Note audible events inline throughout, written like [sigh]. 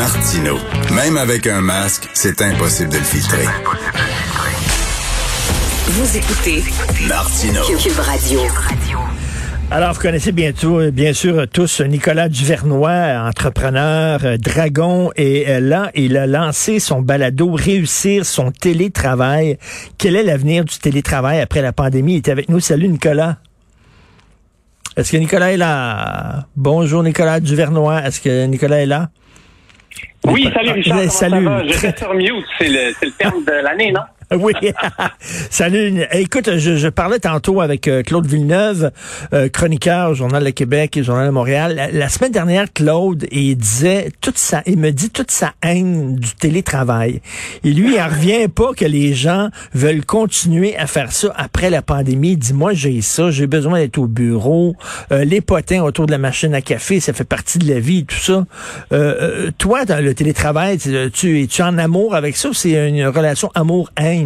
Martino. Même avec un masque, c'est impossible de le filtrer. Vous écoutez Martino. Cube Radio. Alors, vous connaissez bien, tout, bien sûr tous Nicolas Duvernois, entrepreneur, euh, dragon, et euh, là, il a lancé son balado Réussir son télétravail. Quel est l'avenir du télétravail après la pandémie? Il est avec nous. Salut Nicolas. Est-ce que Nicolas est là? Bonjour Nicolas Duvernois. Est-ce que Nicolas est là? Oui, salut Richard. Ah, comment salut. ça va? J'étais sur mute, c'est le, c'est le terme de l'année, non? [laughs] Oui. [laughs] Salut. Écoute, je, je, parlais tantôt avec euh, Claude Villeneuve, euh, chroniqueur au Journal de Québec et Journal de Montréal. La, semaine dernière, Claude, il disait toute sa, il me dit toute sa haine du télétravail. Et lui, il en revient pas que les gens veulent continuer à faire ça après la pandémie. Il dit, moi, j'ai ça, j'ai besoin d'être au bureau. Euh, les potins autour de la machine à café, ça fait partie de la vie, tout ça. Euh, toi, dans le télétravail, tu, tu es-tu en amour avec ça ou c'est une relation amour-haine?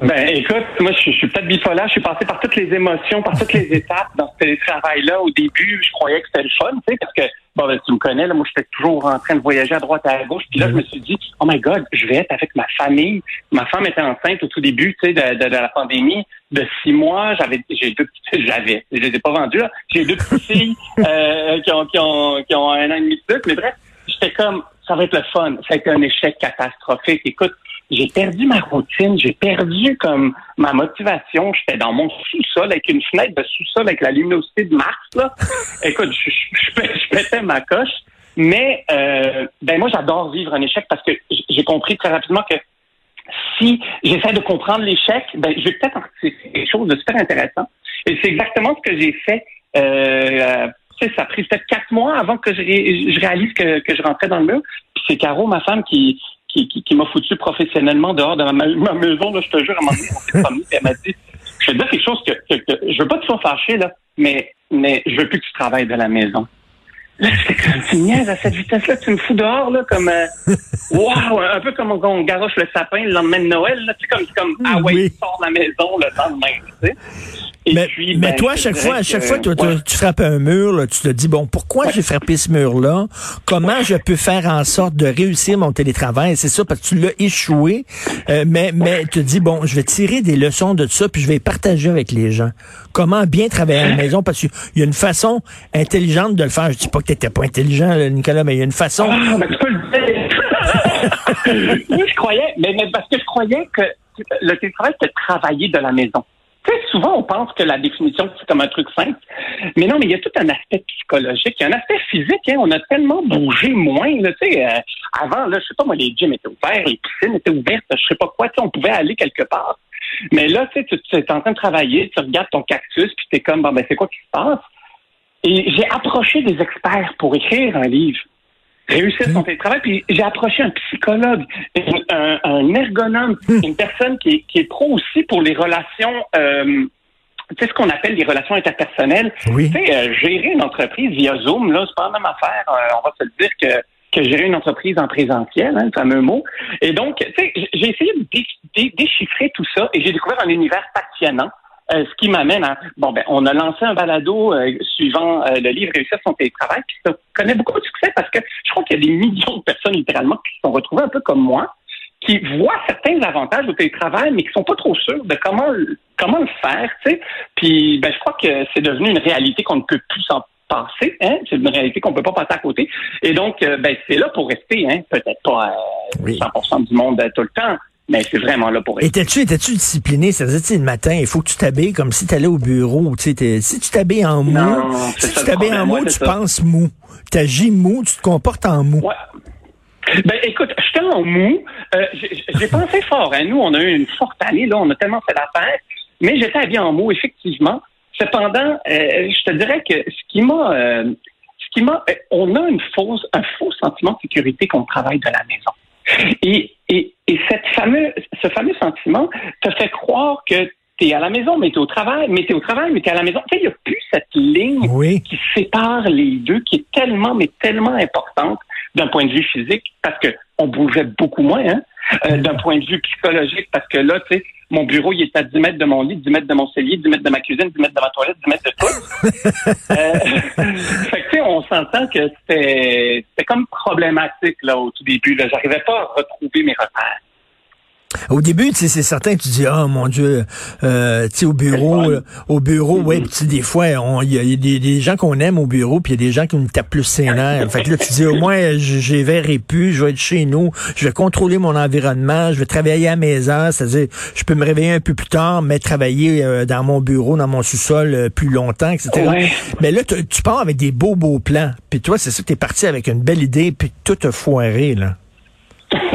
Ben, écoute, moi, je, je suis peut-être bipolaire. Je suis passé par toutes les émotions, par toutes les [laughs] étapes dans ce télétravail-là. Au début, je croyais que c'était le fun, tu sais, parce que, bon, ben, tu me connais, là, moi, j'étais toujours en train de voyager à droite et à gauche. Puis là, je me suis dit, oh my God, je vais être avec ma famille. Ma femme était enceinte au tout début, tu sais, de, de, de, la pandémie, de six mois. J'avais, j'ai deux petites, [laughs] j'avais, je les ai pas vendues, là. J'ai deux petites filles, euh, qui ont, qui ont, qui ont un an et demi de plus. Mais bref, j'étais comme, ça va être le fun. Ça a été un échec catastrophique. Écoute, j'ai perdu ma routine, j'ai perdu comme ma motivation. J'étais dans mon sous-sol avec une fenêtre de sous-sol avec la luminosité de Mars. Là. [laughs] Écoute, je, je, je, pétais ma coche. Mais euh, ben moi, j'adore vivre un échec parce que j'ai compris très rapidement que si j'essaie de comprendre l'échec, ben je vais peut-être en tirer quelque chose de super intéressant. Et c'est exactement ce que j'ai fait. Euh, ça a pris peut-être quatre mois avant que je, je réalise que, que je rentrais dans le mur. C'est Caro, ma femme, qui, qui, qui, qui m'a foutu professionnellement dehors de ma, ma maison. Là, je te jure, à un moment donné, on s'est promené, elle m'a dit, je vais te dire quelque chose que, que, que je veux pas tu sois fâché, là, mais, mais je veux plus que tu travailles de la maison. Là, j'étais comme, tu niaises à cette vitesse-là, tu me fous dehors, là, comme, euh, wow, un peu comme on garoche le sapin le lendemain de Noël, là, tu sais, comme, comme, ah ouais, oui. sors de la maison le lendemain, tu sais. Et mais, puis, mais ben, toi, à chaque fois, à chaque que, fois, toi, ouais. tu frappes un mur, là, tu te dis bon, pourquoi ouais. j'ai frappé ce mur-là? Comment ouais. je peux faire en sorte de réussir mon télétravail? C'est ça parce que tu l'as échoué, euh, mais mais tu te dis bon, je vais tirer des leçons de ça puis je vais partager avec les gens. Comment bien travailler à la [laughs] maison? Parce qu'il y a une façon intelligente de le faire. Je dis pas que t'étais pas intelligent, là, Nicolas, mais il y a une façon. Ah, ben, tu peux le dire. [laughs] oui, je croyais, mais, mais parce que je croyais que le télétravail c'était travailler de la maison. Tu sais, souvent, on pense que la définition, c'est comme un truc simple. Mais non, mais il y a tout un aspect psychologique. Il y a un aspect physique. Hein. On a tellement bougé moins. Là, tu sais, euh, avant, là, je sais pas, moi, les gyms étaient ouverts, les piscines étaient ouvertes, je sais pas quoi. Tu sais, on pouvait aller quelque part. Mais là, tu sais, tu, tu es en train de travailler, tu regardes ton cactus, puis tu es comme, bon, ben, c'est quoi qui se passe? Et j'ai approché des experts pour écrire un livre réussir son télétravail. Puis j'ai approché un psychologue, un, un ergonome, une personne qui est, qui est pro aussi pour les relations. Euh, tu sais ce qu'on appelle les relations interpersonnelles. Oui. Tu sais, euh, gérer une entreprise via Zoom, là, c'est pas la même affaire. Euh, on va se le dire que que gérer une entreprise en présentiel, hein, le fameux mot. Et donc, tu sais, j'ai essayé de dé dé déchiffrer tout ça et j'ai découvert un univers passionnant. Euh, ce qui m'amène à bon ben on a lancé un balado euh, suivant euh, le livre Réussir son télétravail qui ça connaît beaucoup de succès parce que je crois qu'il y a des millions de personnes littéralement qui se sont retrouvées un peu comme moi qui voient certains avantages au télétravail mais qui sont pas trop sûrs de comment comment le faire tu sais puis ben je crois que c'est devenu une réalité qu'on ne peut plus s'en passer, hein? C'est une réalité qu'on peut pas passer à côté. Et donc, euh, ben, c'est là pour rester, hein? Peut-être pas euh, oui. 100% du monde tout le temps, mais c'est vraiment là pour rester. Étais-tu, discipliné? Ça veut dire, le matin, il faut que tu t'habilles comme si tu allais au bureau. Si tu t'habilles en mou, non, si tu t'habilles en mou, tu penses mou. Tu agis mou, tu te comportes en mou. Ouais. Ben écoute, j'étais en mou. Euh, j'ai pensé [laughs] fort. Hein. Nous, on a eu une forte année, là, on a tellement fait d'affaires, mais j'étais habillé en mou, effectivement. Cependant, euh, je te dirais que ce qui m'a, euh, ce qui m'a, on a une fausse, un faux sentiment de sécurité qu'on travaille de la maison. Et, et, et cette fameux, ce fameux sentiment te fait croire que tu es à la maison, mais tu es au travail, mais tu es au travail, mais tu es à la maison. Tu sais, il n'y a plus cette ligne oui. qui sépare les deux, qui est tellement, mais tellement importante d'un point de vue physique, parce que on bougeait beaucoup moins, hein? Euh, d'un point de vue psychologique, parce que là, tu sais, mon bureau, il est à 10 mètres de mon lit, 10 mètres de mon cellier, 10 mètres de ma cuisine, 10 mètres de ma toilette, 10 mètres de tout. [laughs] euh, [laughs] fait que, tu sais, on s'entend que c'était, c'était comme problématique, là, au tout début, là. J'arrivais pas à retrouver mes repères. Au début, tu sais, c'est certain que tu dis, oh mon Dieu, euh, tu sais, au bureau, euh, au bureau, ouais, tu sais, des fois, il y a, y a des, des, gens qu'on aime au bureau, puis il y a des gens qui nous tapent plus ses nerfs. fait que là, tu dis, au [laughs] moins, je verrai plus, je vais être chez nous, je vais contrôler mon environnement, je vais travailler à mes heures, c'est-à-dire, je peux me réveiller un peu plus tard, mais travailler euh, dans mon bureau, dans mon sous-sol euh, plus longtemps, etc. Ouais. Mais là, tu pars avec des beaux, beaux plans, puis toi, c'est ça, t'es parti avec une belle idée, puis tout a foiré, là.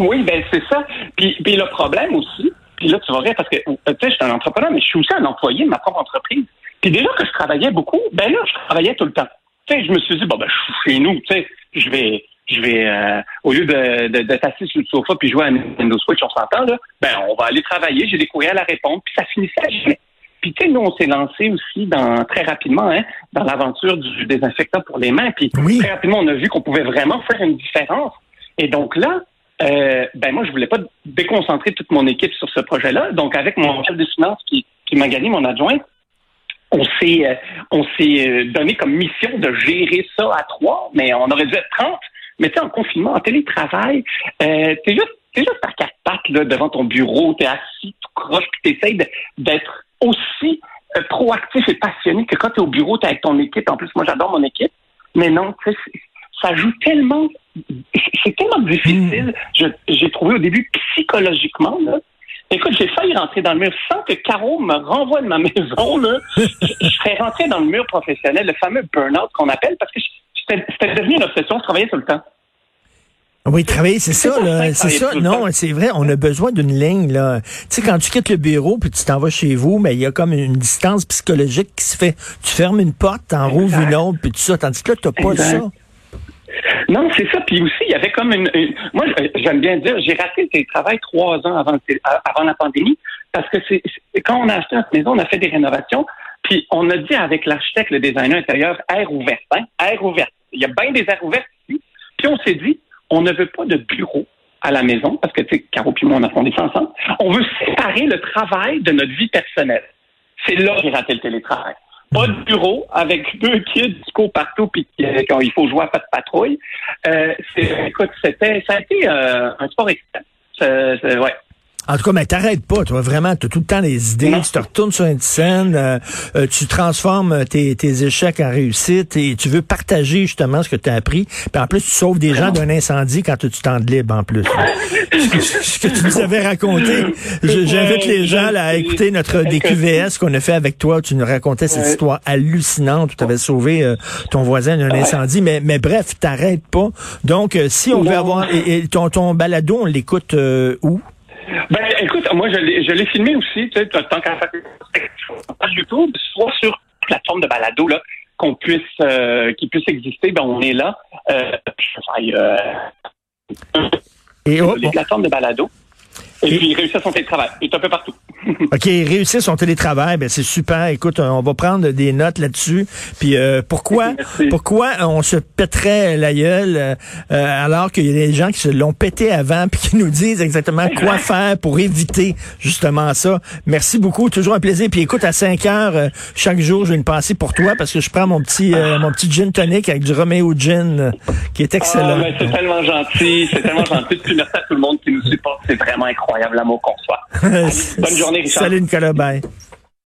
[laughs] Oui, ben c'est ça. Puis, puis le problème aussi, puis là, tu vas rire parce que, tu sais, je suis un entrepreneur, mais je suis aussi un employé de ma propre entreprise. Puis déjà que je travaillais beaucoup, ben là, je travaillais tout le temps. Tu sais, je me suis dit, bon, ben, je suis chez nous, tu sais, je vais, je vais, euh, au lieu de, de, assis sur le sofa puis jouer à Nintendo Switch, on s'entend, là, ben, on va aller travailler, j'ai des courriels à répondre, puis ça finissait jamais. Puis, tu sais, nous, on s'est lancé aussi dans, très rapidement, hein, dans l'aventure du désinfectant pour les mains. Puis, oui. très rapidement, on a vu qu'on pouvait vraiment faire une différence. Et donc là, euh, ben moi, je voulais pas déconcentrer toute mon équipe sur ce projet-là. Donc, avec mon chef de finances qui, qui m'a gagné, mon adjoint, on s'est euh, on s'est euh, donné comme mission de gérer ça à trois, mais on aurait dû être 30. Mais tu sais, en confinement, en télétravail, t'es juste t'es juste à quatre pattes là, devant ton bureau, t'es assis, tu croches, puis t'essayes d'être aussi proactif et passionné que quand t'es au bureau, t'es avec ton équipe. En plus, moi, j'adore mon équipe. Mais non, ça joue tellement c'est tellement difficile. Je, j'ai trouvé au début psychologiquement, là. Écoute, j'ai failli rentrer dans le mur sans que Caro me renvoie de ma [laughs] maison, là. je, je serais rentré dans le mur professionnel, le fameux burn-out qu'on appelle, parce que c'était, devenu une obsession, je travaillais tout le temps. Oui, travailler, c'est ça, là. C'est ça. Non, c'est vrai. On a besoin d'une ligne, là. Tu sais, quand tu quittes le bureau puis tu t'en vas chez vous, mais il y a comme une distance psychologique qui se fait. Tu fermes une porte, t'en rouvres une autre, puis tout ça. Tandis que là, t'as pas ça. Non, c'est ça. Puis aussi, il y avait comme une. une moi, j'aime bien dire, j'ai raté le télétravail trois ans avant, avant la pandémie parce que c'est quand on a acheté notre maison, on a fait des rénovations. Puis on a dit avec l'architecte, le designer intérieur, air ouvert, hein, air ouvert. Il y a bien des airs ouverts ici. Puis on s'est dit, on ne veut pas de bureau à la maison parce que tu sais, Caro puis moi, on a fondé ça ensemble. On veut séparer le travail de notre vie personnelle. C'est là que j'ai raté le télétravail pas de bureau avec deux kids qui courent partout puis quand il faut jouer à pas de patrouille. Euh, écoute, c'était ça a été euh, un sport extrême. Ouais. En tout cas, mais t'arrêtes pas, toi, vraiment, tu as tout le temps des idées, Non. tu te retournes sur une scène, euh, euh, tu transformes tes, tes échecs en réussite et tu veux partager justement ce que tu as appris. Puis en plus, tu sauves des gens d'un incendie quand tu de libre en plus. ce que tu nous avais raconté. J'invite les gens là, à écouter notre DQVS qu'on a fait avec toi. Tu nous racontais cette Ouais. histoire hallucinante où tu avais sauvé euh, ton voisin d'un incendie. Mais, mais bref, t'arrêtes pas. Donc, euh, si on veut avoir... Et, et ton, ton balado, on l'écoute euh, où? Ben écoute, moi je l'ai, je l'ai filmé aussi, tu sais, tant qu'à faire YouTube, soit sur plateforme de balado là, qu'on puisse euh, qui puisse exister, ben on est là. Euh, euh, Et oh, les plateformes de balado. Et, puis réussir son télétravail. Il est un peu partout. [laughs] OK, réussir son télétravail, ben c'est super. Écoute, on va prendre des notes là-dessus. Puis euh, pourquoi [laughs] Merci. pourquoi on se pèterait la gueule euh, euh, alors qu'il y a des gens qui se l'ont pété avant puis qui nous disent exactement quoi faire pour éviter justement ça? Merci beaucoup, toujours un plaisir. Puis écoute, à 5 heures euh, chaque jour, j'ai une pensée pour toi parce que je prends mon petit euh, mon petit gin tonic avec du Romeo gin euh, qui est Ah, excellent. ben, c'est tellement gentil, c'est tellement gentil. Puis merci à tout le monde qui nous supporte. C'est vraiment incroyable l'amour qu'on reçoit. Allez, [laughs] bonne journée, Richard. Salut Nicolas, bye.